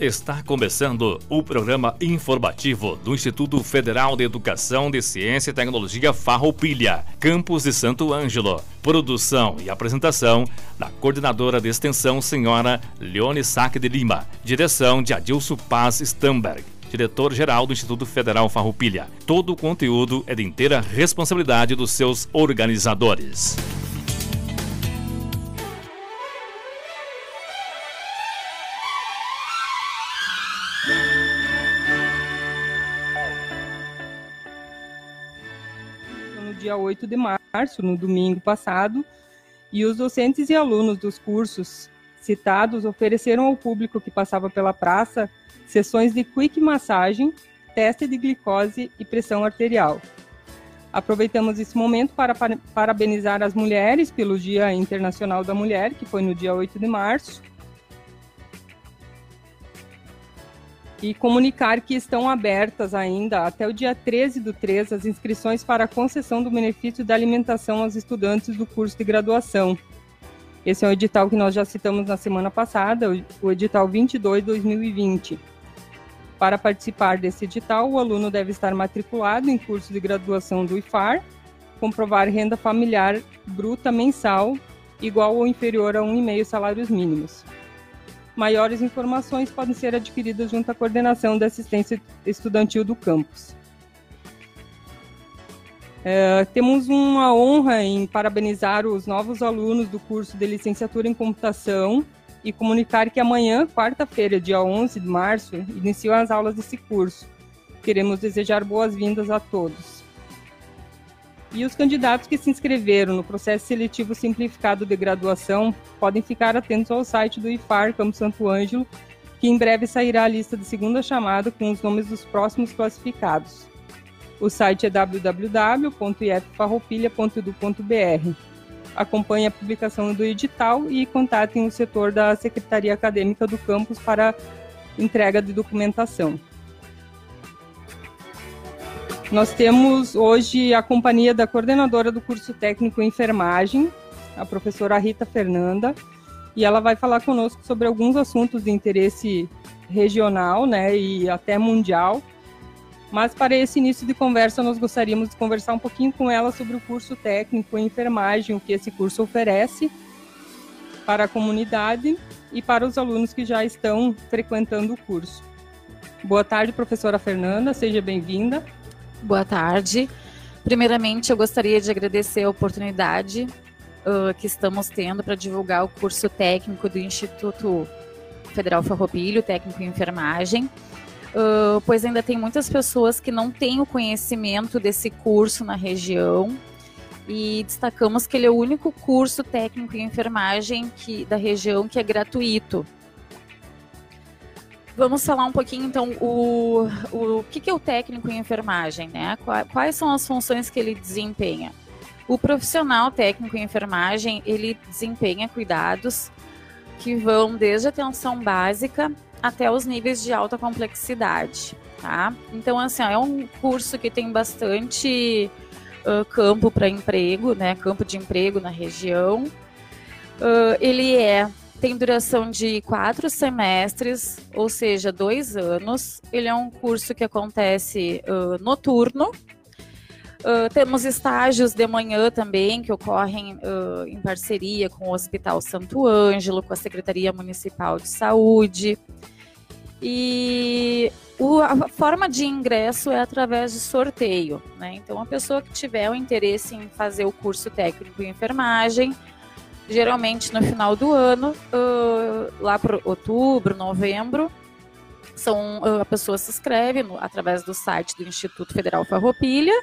Está começando o programa informativo do Instituto Federal de Educação de Ciência e Tecnologia Farroupilha, campus de Santo Ângelo. Produção e apresentação da coordenadora de extensão, senhora Leone Saque de Lima. Direção de Adilson Paz Stamberg diretor-geral do Instituto Federal Farroupilha. Todo o conteúdo é de inteira responsabilidade dos seus organizadores. Dia 8 de março, no domingo passado, e os docentes e alunos dos cursos citados ofereceram ao público que passava pela praça sessões de quick massagem, teste de glicose e pressão arterial. Aproveitamos esse momento para parabenizar as mulheres pelo Dia Internacional da Mulher, que foi no dia 8 de março, e comunicar que estão abertas ainda até o dia 13 do 3 as inscrições para a concessão do benefício da alimentação aos estudantes do curso de graduação. Esse é o edital que nós já citamos na semana passada, o edital 22-2020. Para participar desse edital, o aluno deve estar matriculado em curso de graduação do IFAR, comprovar renda familiar bruta mensal igual ou inferior a 1,5 salários mínimos. Maiores informações podem ser adquiridas junto à coordenação da assistência estudantil do campus. É, temos uma honra em parabenizar os novos alunos do curso de licenciatura em computação e comunicar que amanhã, quarta-feira, dia 11 de março, iniciam as aulas desse curso. Queremos desejar boas-vindas a todos. E os candidatos que se inscreveram no processo seletivo simplificado de graduação podem ficar atentos ao site do IFAR Campo Santo Ângelo, que em breve sairá a lista de segunda chamada com os nomes dos próximos classificados. O site é www.iffarroupilha.edu.br. Acompanhe a publicação do edital e contatem o setor da Secretaria Acadêmica do campus para entrega de documentação. Nós temos hoje a companhia da coordenadora do curso técnico em enfermagem, a professora Rita Fernanda, e ela vai falar conosco sobre alguns assuntos de interesse regional, né, e até mundial. Mas para esse início de conversa, nós gostaríamos de conversar um pouquinho com ela sobre o curso técnico em enfermagem, o que esse curso oferece para a comunidade e para os alunos que já estão frequentando o curso. Boa tarde, professora Fernanda, seja bem-vinda. Boa tarde. Primeiramente, eu gostaria de agradecer a oportunidade uh, que estamos tendo para divulgar o curso técnico do Instituto Federal Farroupilha, técnico em enfermagem, uh, pois ainda tem muitas pessoas que não têm o conhecimento desse curso na região e destacamos que ele é o único curso técnico em enfermagem que, da região que é gratuito. Vamos falar um pouquinho, então, o, o, que, que é o técnico em enfermagem, né? Quais são as funções que ele desempenha? O profissional técnico em enfermagem, ele desempenha cuidados que vão desde a atenção básica até os níveis de alta complexidade, tá? Então, assim, ó, é um curso que tem bastante uh, campo para emprego, né? Campo de emprego na região. Uh, ele é tem duração de quatro semestres, ou seja, dois anos. Ele é um curso que acontece uh, noturno. Uh, temos estágios de manhã também, que ocorrem uh, em parceria com o Hospital Santo Ângelo, com a Secretaria Municipal de Saúde. E o, a forma de ingresso é através de sorteio. Né? Então, a pessoa que tiver o interesse em fazer o curso técnico em enfermagem, geralmente no final do ano, uh, lá para outubro, novembro, são, uh, a pessoa se inscreve no, através do site do Instituto Federal Farroupilha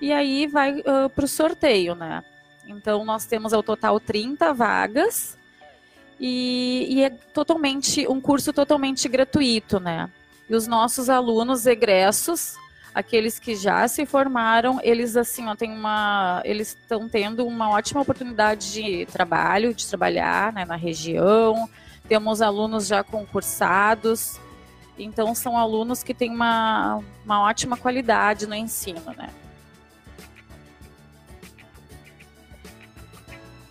e aí vai uh, para o sorteio, né? Então nós temos ao total 30 vagas e, e, é totalmente um curso totalmente gratuito, né? E os nossos alunos egressos aqueles que já se formaram, eles assim, ó, tem uma, eles estão tendo uma ótima oportunidade de trabalho, de trabalhar né, na região. Temos alunos já concursados, então são alunos que têm uma, uma ótima qualidade no ensino, né?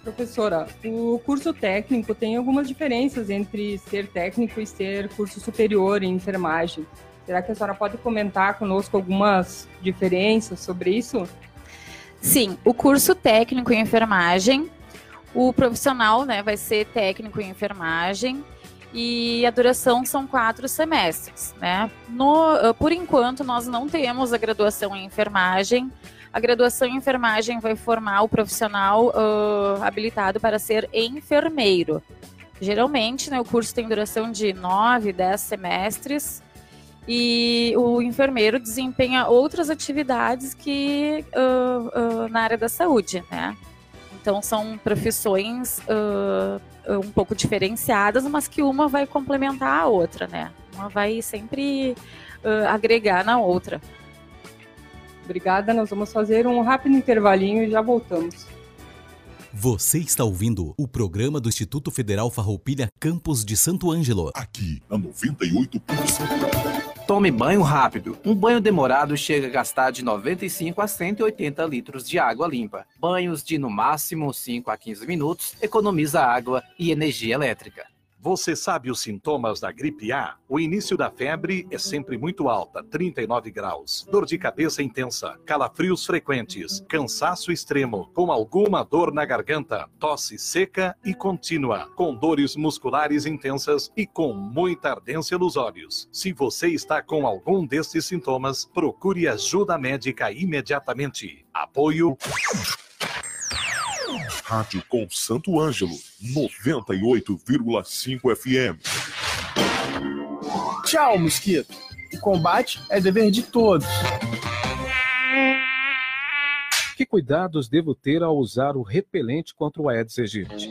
Professora, o curso técnico tem algumas diferenças entre ser técnico e ser curso superior em enfermagem. Será que a senhora pode comentar conosco algumas diferenças sobre isso? Sim, o curso técnico em enfermagem, o profissional né, vai ser técnico em enfermagem e a duração são quatro semestres. Né? No, por enquanto, nós não temos a graduação em enfermagem, a graduação em enfermagem vai formar o profissional uh, habilitado para ser enfermeiro. Geralmente, né, o curso tem duração de 9, 10 semestres e o enfermeiro desempenha outras atividades que uh, uh, na área da saúde, né? Então são profissões uh, um pouco diferenciadas, mas que uma vai complementar a outra, né? Uma vai sempre agregar na outra. Obrigada, nós vamos fazer um rápido intervalinho e já voltamos. Você está ouvindo o programa do Instituto Federal Farroupilha Campos de Santo Ângelo. Aqui, na 98.5. Tome banho rápido. Um banho demorado chega a gastar de 95 a 180 litros de água limpa. Banhos de no máximo 5 a 15 minutos economiza água e energia elétrica. Você sabe os sintomas da gripe A? O início da febre é sempre muito alta, 39 graus. Dor de cabeça intensa, calafrios frequentes, cansaço extremo, com alguma dor na garganta, tosse seca e contínua, com dores musculares intensas e com muita ardência nos olhos. Se você está com algum destes sintomas, procure ajuda médica imediatamente. Apoio Rádio com Santo Ângelo, 98,5 FM. Tchau, mosquito. O combate é dever de todos. Que cuidados devo ter ao usar o repelente contra o Aedes aegypti?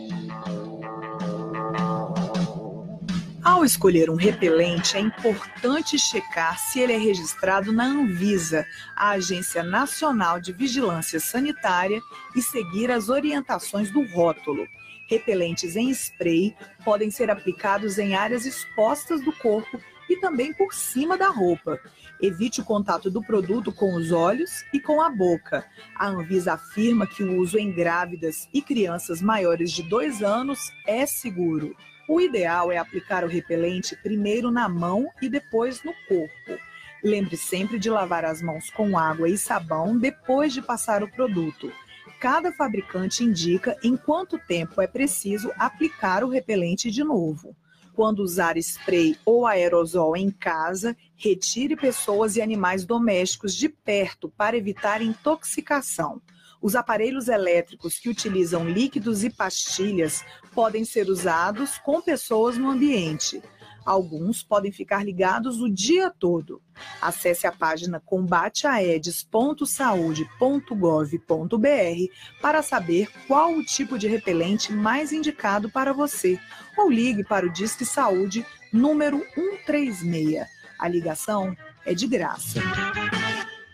Ao escolher um repelente, é importante checar se ele é registrado na Anvisa, a Agência Nacional de Vigilância Sanitária, e seguir as orientações do rótulo. Repelentes em spray podem ser aplicados em áreas expostas do corpo e também por cima da roupa. Evite o contato do produto com os olhos e com a boca. A Anvisa afirma que o uso em grávidas e crianças maiores de dois anos é seguro. O ideal é aplicar o repelente primeiro na mão e depois no corpo. Lembre sempre de lavar as mãos com água e sabão depois de passar o produto. Cada fabricante indica em quanto tempo é preciso aplicar o repelente de novo. Quando usar spray ou aerosol em casa, retire pessoas e animais domésticos de perto para evitar intoxicação. Os aparelhos elétricos que utilizam líquidos e pastilhas podem ser usados com pessoas no ambiente. Alguns podem ficar ligados o dia todo. Acesse a página combateaedes.saude.gov.br para saber qual o tipo de repelente mais indicado para você ou ligue para o Disque Saúde número 136. A ligação é de graça.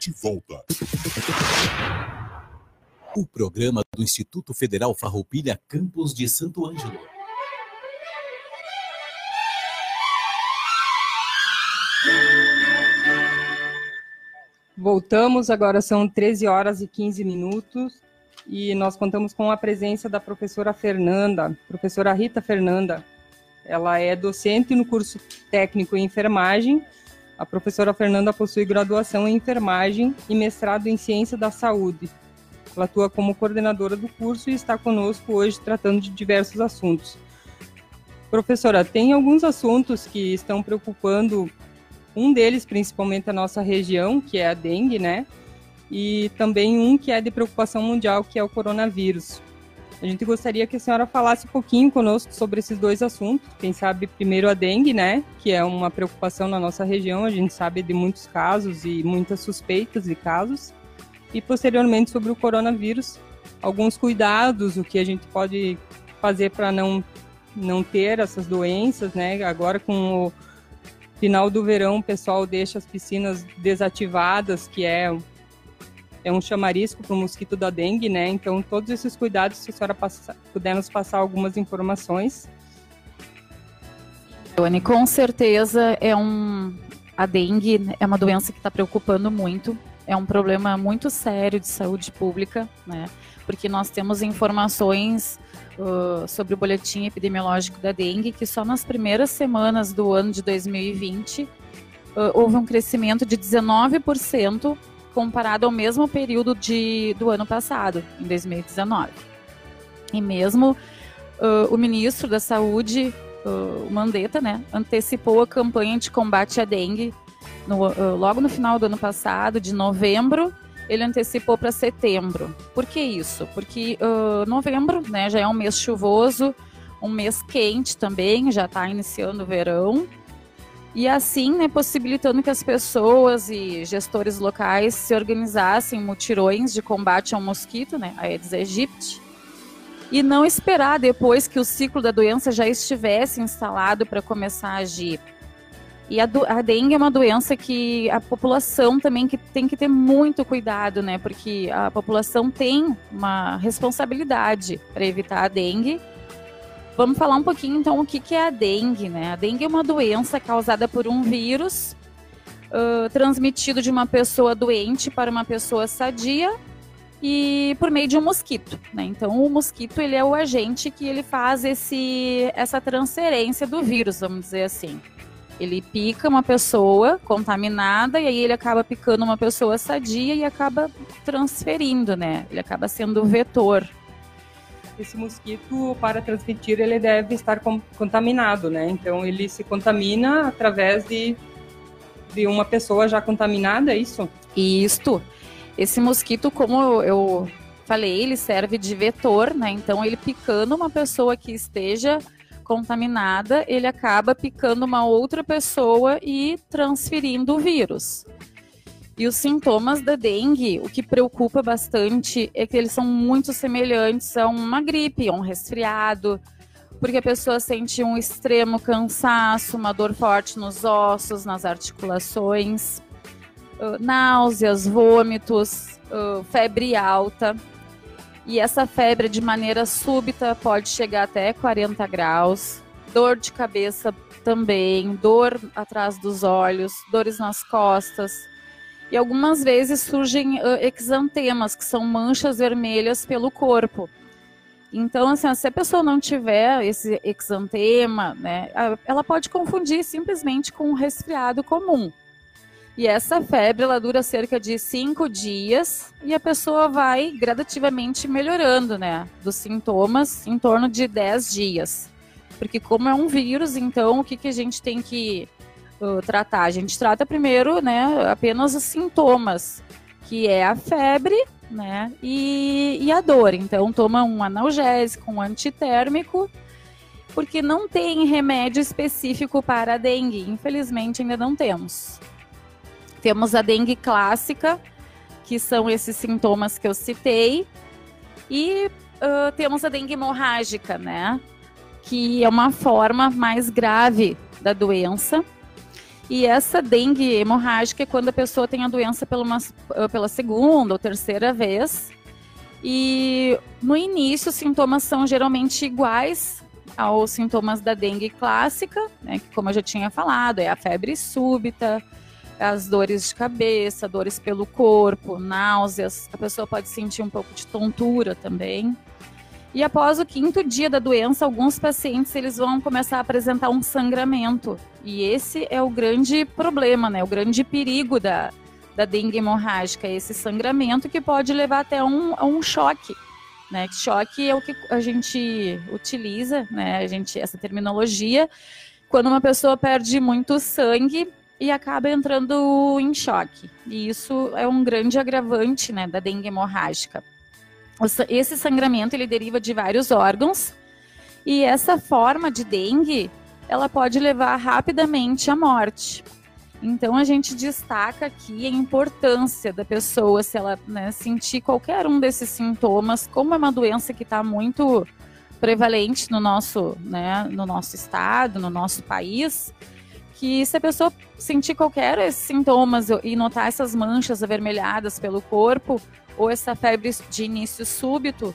De volta. O programa do Instituto Federal Farroupilha Campos de Santo Ângelo. Voltamos, agora são 13 horas e 15 minutos e nós contamos com a presença da professora Fernanda, professora Rita Fernanda. Ela é docente no curso técnico em enfermagem. A professora Fernanda possui graduação em enfermagem e mestrado em ciência da saúde ela atua como coordenadora do curso e está conosco hoje tratando de diversos assuntos. Professora, tem alguns assuntos que estão preocupando, um deles principalmente a nossa região, que é a dengue, né? E também um que é de preocupação mundial, que é o coronavírus. A gente gostaria que a senhora falasse um pouquinho conosco sobre esses dois assuntos. Quem sabe primeiro a dengue, né? Que é uma preocupação na nossa região. A gente sabe de muitos casos e muitas suspeitas de casos e posteriormente sobre o coronavírus, alguns cuidados, o que a gente pode fazer para não não ter essas doenças, né? Agora com o final do verão, o pessoal deixa as piscinas desativadas, que é é um chamarisco para o mosquito da dengue, né? Então todos esses cuidados, se a senhora passa, puder nos passar algumas informações. Joane, com certeza é um a dengue é uma doença que está preocupando muito é um problema muito sério de saúde pública, né? Porque nós temos informações uh, sobre o boletim epidemiológico da dengue que só nas primeiras semanas do ano de 2020 uh, houve um crescimento de 19% comparado ao mesmo período de, do ano passado, em 2019. E mesmo uh, o ministro da Saúde, o Mandetta, né, antecipou a campanha de combate à dengue no, uh, logo no final do ano passado, de novembro, ele antecipou para setembro. Por que isso? Porque novembro né, já é um mês chuvoso, um mês quente também, já está iniciando o verão, e assim, né, possibilitando que as pessoas e gestores locais se organizassem mutirões de combate ao mosquito, né, Aedes aegypti, e não esperar depois que o ciclo da doença já estivesse instalado para começar a agir. E a, a, dengue é uma doença que a população também que tem que ter muito cuidado, né? Porque a população tem uma responsabilidade para evitar a dengue Vamos falar um pouquinho então o que, que é a dengue, né? A dengue é uma doença causada por um vírus uh, transmitido de uma pessoa doente para uma pessoa sadia e por meio de um mosquito, né? Então o mosquito ele é o agente que ele faz esse essa transferência do vírus, vamos dizer assim. Ele pica uma pessoa contaminada e aí ele acaba picando uma pessoa sadia e acaba transferindo, né? Ele acaba sendo o vetor esse mosquito, para transmitir, ele deve estar contaminado, né? Então, ele se contamina através de, de uma pessoa já contaminada, é isso? Isto. Esse mosquito, como eu falei, ele serve de vetor, né? Então, ele picando uma pessoa que esteja contaminada, ele acaba picando uma outra pessoa e transferindo o vírus. E os sintomas da dengue, o que preocupa bastante é que eles são muito semelhantes a uma gripe, a um resfriado, porque a pessoa sente um extremo cansaço, uma dor forte nos ossos, nas articulações, náuseas, vômitos, febre alta. E essa febre, de maneira súbita, pode chegar até 40 graus. Dor de cabeça também, dor atrás dos olhos, dores nas costas, e algumas vezes surgem exantemas, que são manchas vermelhas pelo corpo. Então, assim, se a pessoa não tiver esse exantema, né, ela pode confundir simplesmente com um resfriado comum. E essa febre, ela dura cerca de cinco dias e a pessoa vai gradativamente melhorando, né, dos sintomas em torno de 10 dias. Porque como é um vírus, então o que, que a gente tem que uh, tratar? A gente trata primeiro, né, apenas os sintomas, que é a febre, né, e, e a dor. Então, toma um analgésico, um antitérmico, porque não tem remédio específico para a dengue. Infelizmente, ainda não temos. Temos a dengue clássica, que são esses sintomas que eu citei, e uh, temos a dengue hemorrágica, né? Que é uma forma mais grave da doença, e essa dengue hemorrágica é quando a pessoa tem a doença pela, uma, pela segunda ou terceira vez. E no início, os sintomas são geralmente iguais aos sintomas da dengue clássica, né, que, como eu já tinha falado, é a febre súbita, as dores de cabeça, dores pelo corpo, náuseas. A pessoa pode sentir um pouco de tontura também. E após o quinto dia da doença, alguns pacientes eles vão começar a apresentar um sangramento. E esse é o grande problema, né? O grande perigo da, da dengue hemorrágica, esse sangramento que pode levar até um, a um choque. Né? Choque é o que a gente utiliza, né? A gente, essa terminologia, quando uma pessoa perde muito sangue e acaba entrando em choque. E isso é um grande agravante né, da dengue hemorrágica. Esse sangramento ele deriva de vários órgãos e essa forma de dengue ela pode levar rapidamente à morte. Então a gente destaca aqui a importância da pessoa se ela né, sentir qualquer um desses sintomas, como é uma doença que está muito prevalente no nosso, né, no nosso estado, no nosso país, que se a pessoa sentir qualquer desses sintomas e notar essas manchas avermelhadas pelo corpo, ou essa febre de início súbito,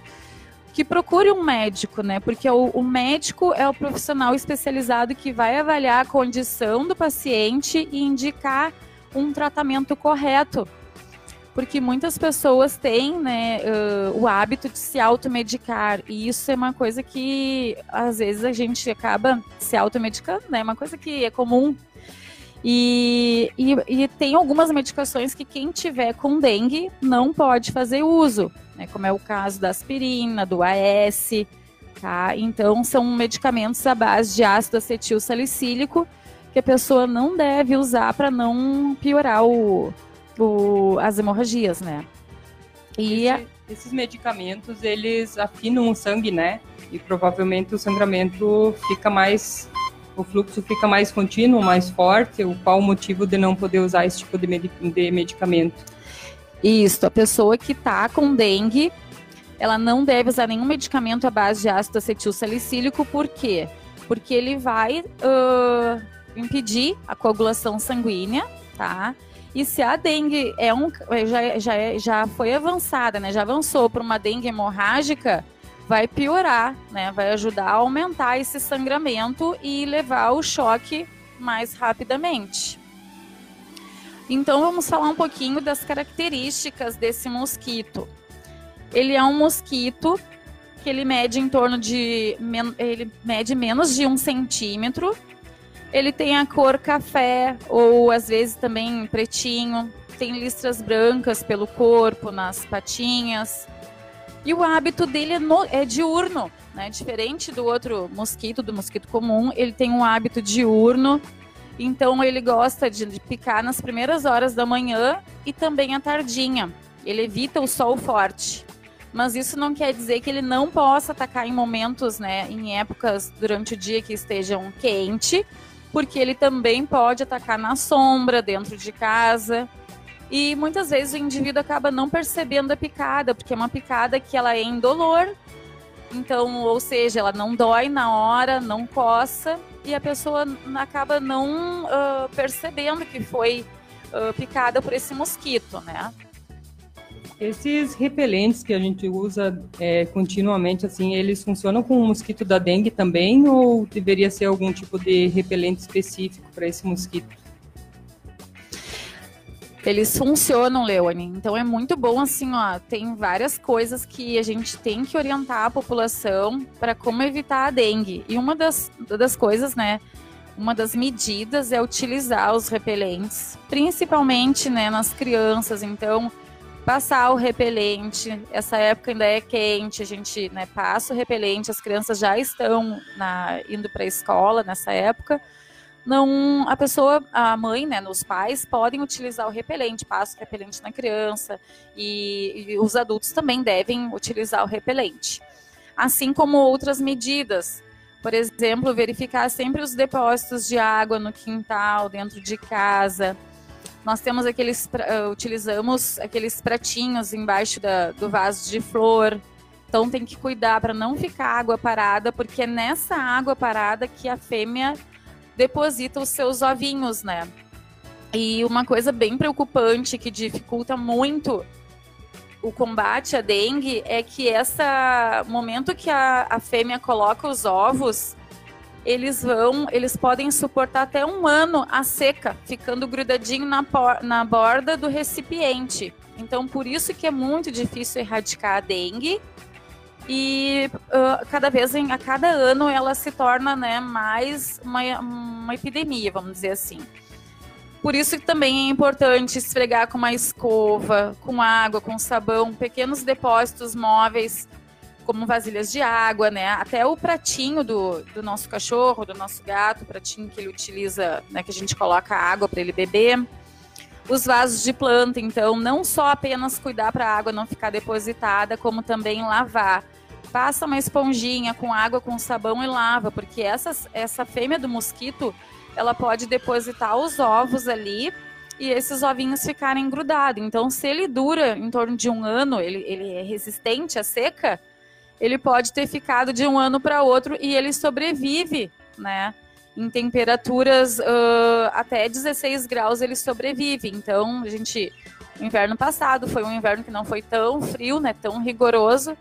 que procure um médico, né? Porque o, o, médico é o profissional especializado que vai avaliar a condição do paciente e indicar um tratamento correto. Porque muitas pessoas têm né, uh, o hábito de se automedicar, e isso é uma coisa que às vezes a gente acaba se automedicando, né? É uma coisa que é comum. E, e, e, tem algumas medicações que quem tiver com dengue não pode fazer uso, né? Como é o caso da aspirina, do AS, tá? Então são medicamentos à base de ácido acetil salicílico que a pessoa não deve usar para não piorar o, o, as hemorragias, né? E Esse, esses medicamentos, eles afinam o sangue, né? E provavelmente o sangramento fica mais o fluxo fica mais contínuo, mais forte, o qual o motivo de não poder usar esse tipo de, de medicamento? Isso, a pessoa que está com dengue, ela não deve usar nenhum medicamento à base de ácido acetil salicílico, por quê? Porque ele vai uh, impedir a coagulação sanguínea, tá? E se a dengue é um, já, já, é, já foi avançada, né? Já avançou para uma dengue hemorrágica, vai piorar, né? Vai ajudar a aumentar esse sangramento e levar o choque mais rapidamente. Então vamos falar um pouquinho das características desse mosquito. Ele é um mosquito que ele mede em torno de ele mede menos de um centímetro ele tem a cor café ou às vezes também pretinho. Tem listras brancas pelo corpo, nas patinhas. E o hábito dele é, no, é diurno, né? Diferente do outro mosquito, do mosquito comum, ele tem um hábito diurno. Então ele gosta de, de picar nas primeiras horas da manhã e também à tardinha. Ele evita o sol forte mas isso não quer dizer que ele não possa atacar em momentos, né, em épocas durante o dia que estejam quente, porque ele também pode atacar na sombra, dentro de casa. E muitas vezes o indivíduo acaba não percebendo a picada, porque é uma picada que ela é indolor. Então, ou seja, ela não dói na hora, não coça, e a pessoa acaba não uh, percebendo que foi uh, picada por esse mosquito, né? Esses repelentes que a gente usa é, continuamente, assim, eles funcionam com o mosquito da dengue também ou deveria ser algum tipo de repelente específico para esse mosquito? Eles funcionam, Leone. Então é muito bom assim, ó. Tem várias coisas que a gente tem que orientar a população para como evitar a dengue. E uma das, das coisas, né? Uma das medidas é utilizar os repelentes, principalmente, né, nas crianças. Então, passar o repelente. Essa época ainda é quente, a gente né, passa o repelente, as crianças já estão na, indo para a escola nessa época. Não, a pessoa, a mãe, né, os pais podem utilizar o repelente, passa o repelente na criança e, e os adultos também devem utilizar o repelente. Assim como outras medidas, por exemplo, verificar sempre os depósitos de água no quintal, dentro de casa, nós temos aqueles, uh, utilizamos aqueles pratinhos embaixo da, do vaso de flor. Então tem que cuidar para não ficar água parada, porque é nessa água parada que a fêmea deposita os seus ovinhos, né? E uma coisa bem preocupante que dificulta muito o combate à dengue é que esse momento que a, a fêmea coloca os ovos, eles vão, eles podem suportar até um ano a seca, ficando grudadinho na, na borda do recipiente. Então, por isso que é muito difícil erradicar a dengue. E uh, cada vez, em, a cada ano, ela se torna né, mais uma, uma epidemia, vamos dizer assim. Por isso que também é importante esfregar com uma escova, com água, com sabão, pequenos depósitos móveis como vasilhas de água, né? Até o pratinho do, do nosso cachorro, do nosso gato, o pratinho que ele utiliza, né? Que a gente coloca água para ele beber. Os vasos de planta, então, não só apenas cuidar para a água não ficar depositada, como também lavar. Passa uma esponjinha com água, com sabão e lava, porque essa, essa fêmea do mosquito, ela pode depositar os ovos ali e esses ovinhos ficarem grudados. Então, se ele dura em torno de um ano, ele, ele é resistente à seca, ele pode ter ficado de um ano para outro e ele sobrevive, né? Em temperaturas uh, até 16 graus ele sobrevive. Então, a gente, o inverno passado foi um inverno que não foi tão frio, né? Tão rigoroso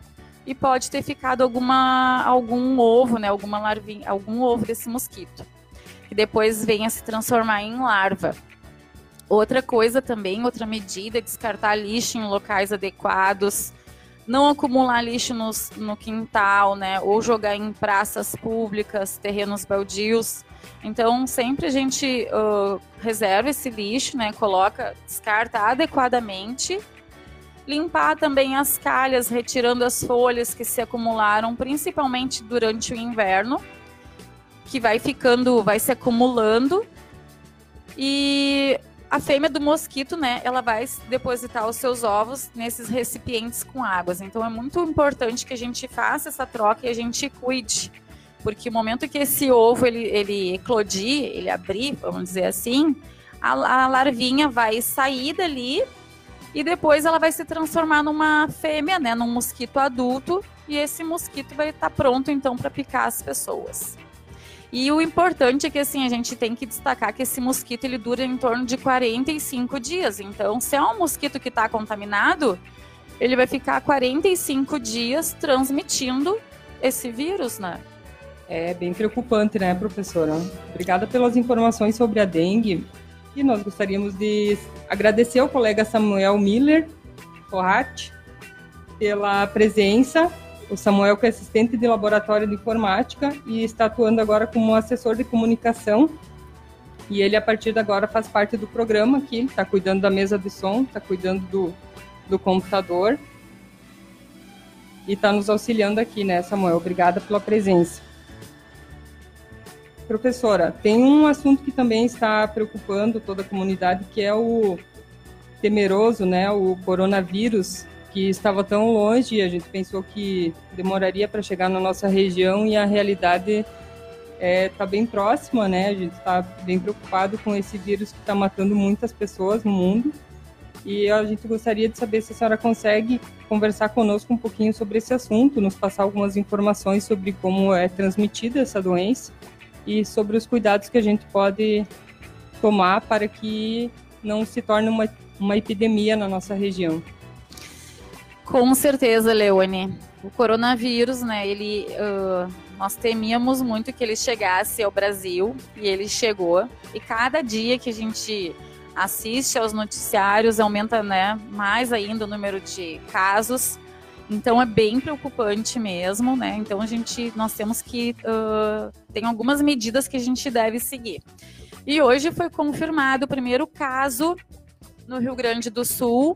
e pode ter ficado alguma algum ovo, né? Alguma larvinha, algum ovo desse mosquito que depois vem a se transformar em larva. Outra coisa também, outra medida, descartar lixo em locais adequados, não acumular lixo nos, no quintal, né? Ou jogar em praças públicas, terrenos baldios. Então, sempre a gente uh, reserva esse lixo, né? Coloca, descarta adequadamente. Limpar também as calhas, retirando as folhas que se acumularam, principalmente durante o inverno, que vai ficando, vai se acumulando. E a fêmea do mosquito, né, ela vai depositar os seus ovos nesses recipientes com águas. Então é muito importante que a gente faça essa troca e a gente cuide, porque o momento que esse ovo ele, ele eclodir, ele abrir, vamos dizer assim, a, a larvinha vai sair dali e depois ela vai se transformar numa fêmea, né, num mosquito adulto, e esse mosquito vai estar pronto então para picar as pessoas. E o importante é que assim, a gente tem que destacar que esse mosquito ele dura em torno de 45 dias. Então, se é um mosquito que está contaminado, ele vai ficar 45 dias transmitindo esse vírus, né? É bem preocupante, né, professora? Obrigada pelas informações sobre a dengue. E nós gostaríamos de agradecer ao colega Samuel Miller Forrat pela presença o Samuel que é assistente de laboratório de informática e está atuando agora como assessor de comunicação. E ele, a partir de agora, faz parte do programa aqui, está cuidando da mesa de som, está cuidando do, do computador e está nos auxiliando aqui, né, Samuel? Obrigada pela presença. Professora, tem um assunto que também está preocupando toda a comunidade, que é o temeroso, né, o coronavírus, que estava tão longe, a gente pensou que demoraria para chegar na nossa região e a realidade está é, tá bem próxima, né? A gente está bem preocupado com esse vírus que está matando muitas pessoas no mundo. E a gente gostaria de saber se a senhora consegue conversar conosco um pouquinho sobre esse assunto, nos passar algumas informações sobre como é transmitida essa doença e sobre os cuidados que a gente pode tomar para que não se torne uma, uma epidemia na nossa região. Com certeza, Leone. O coronavírus, né? Ele, uh, nós temíamos muito que ele chegasse ao Brasil e ele chegou. E cada dia que a gente assiste aos noticiários aumenta, né, mais ainda o número de casos. Então é bem preocupante mesmo, né? Então a gente, nós temos que uh, tem algumas medidas que a gente deve seguir. E hoje foi confirmado o primeiro caso no Rio Grande do Sul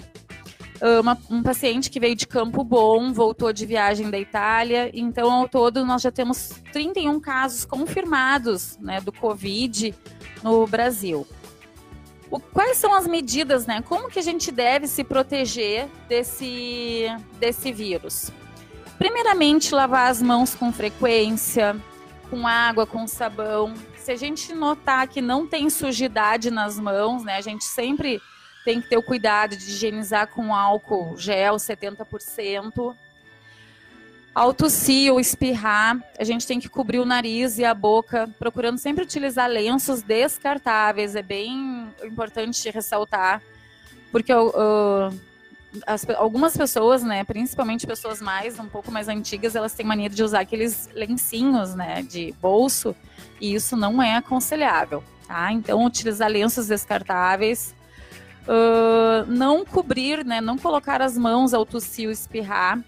uma, um paciente que veio de Campo Bom, voltou de viagem da Itália. Então, ao todo, nós já temos 31 casos confirmados né, do Covid no Brasil. O, quais são as medidas, né? Como que a gente deve se proteger desse, desse vírus? Primeiramente, lavar as mãos com frequência, com água, com sabão. Se a gente notar que não tem sujidade nas mãos, né? A gente sempre tem que ter o cuidado de higienizar com álcool gel 70%. Ao tossir ou espirrar, a gente tem que cobrir o nariz e a boca, procurando sempre utilizar lenços descartáveis. É bem importante ressaltar, porque uh, as, algumas pessoas, né, principalmente pessoas mais um pouco mais antigas, elas têm mania de usar aqueles lencinhos, né, de bolso, e isso não é aconselhável, tá? Então, utilizar lenços descartáveis Uh, não cobrir, né, não colocar as mãos ao tossir ou espirrar.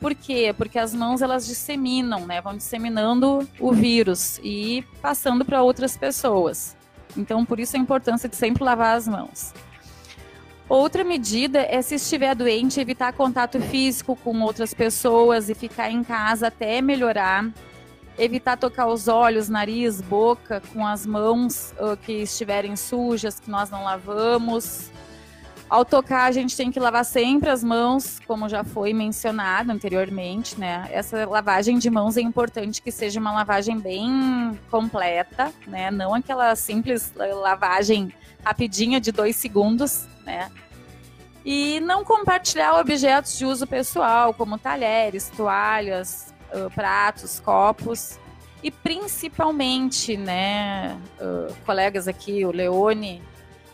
Por quê? Porque as mãos elas disseminam, né, vão disseminando o vírus e passando para outras pessoas. Então, por isso a importância de sempre lavar as mãos. Outra medida é, se estiver doente, evitar contato físico com outras pessoas e ficar em casa até melhorar. Evitar tocar os olhos, nariz, boca com as mãos que estiverem sujas, que nós não lavamos. Ao tocar, a gente tem que lavar sempre as mãos, como já foi mencionado anteriormente, né? Essa lavagem de mãos é importante que seja uma lavagem bem completa, né? Não aquela simples lavagem rapidinha de dois segundos, né? E não compartilhar objetos de uso pessoal, como talheres, toalhas, pratos, copos. E principalmente, né, colegas aqui, o Leone,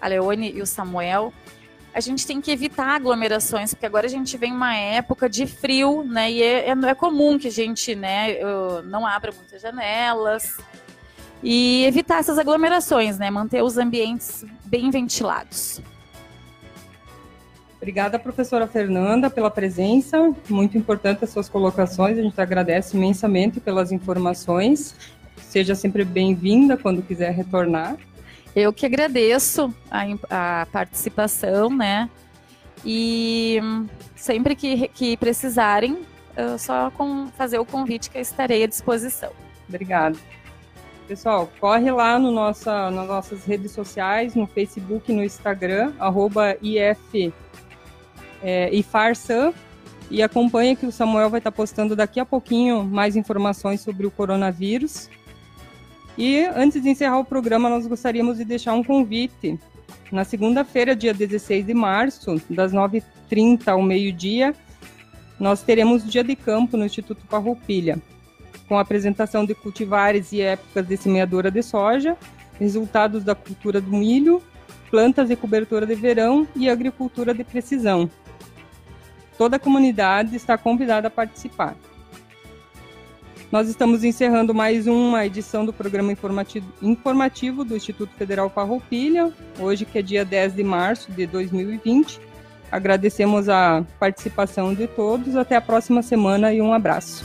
a Leone e o Samuel, a gente tem que evitar aglomerações, porque agora a gente vem uma época de frio, né? E é, é, é comum que a gente, né, não abra muitas janelas e evitar essas aglomerações, né? Manter os ambientes bem ventilados. Obrigada, professora Fernanda, pela presença. Muito importante as suas colocações. A gente agradece imensamente pelas informações. Seja sempre bem-vinda quando quiser retornar. Eu que agradeço a, a participação, né? E sempre que, que precisarem, só com fazer o convite que estarei à disposição. Obrigada. Pessoal, corre lá no nossa, nas nossas redes sociais, no Facebook, no Instagram, arroba IF é, IFARSAM, e acompanha que o Samuel vai estar postando daqui a pouquinho mais informações sobre o coronavírus. E antes de encerrar o programa, nós gostaríamos de deixar um convite. Na segunda-feira, dia 16 de março, das 9h30 ao meio-dia, nós teremos dia de campo no Instituto Farroupilha, com a apresentação de cultivares e épocas de semeadora de soja, resultados da cultura do milho, plantas de cobertura de verão e agricultura de precisão. Toda a comunidade está convidada a participar. Nós estamos encerrando mais uma edição do programa informativo, do Instituto Federal Farroupilha, hoje que é dia 10 de março de 2020. Agradecemos a participação de todos. Até a próxima semana e um abraço.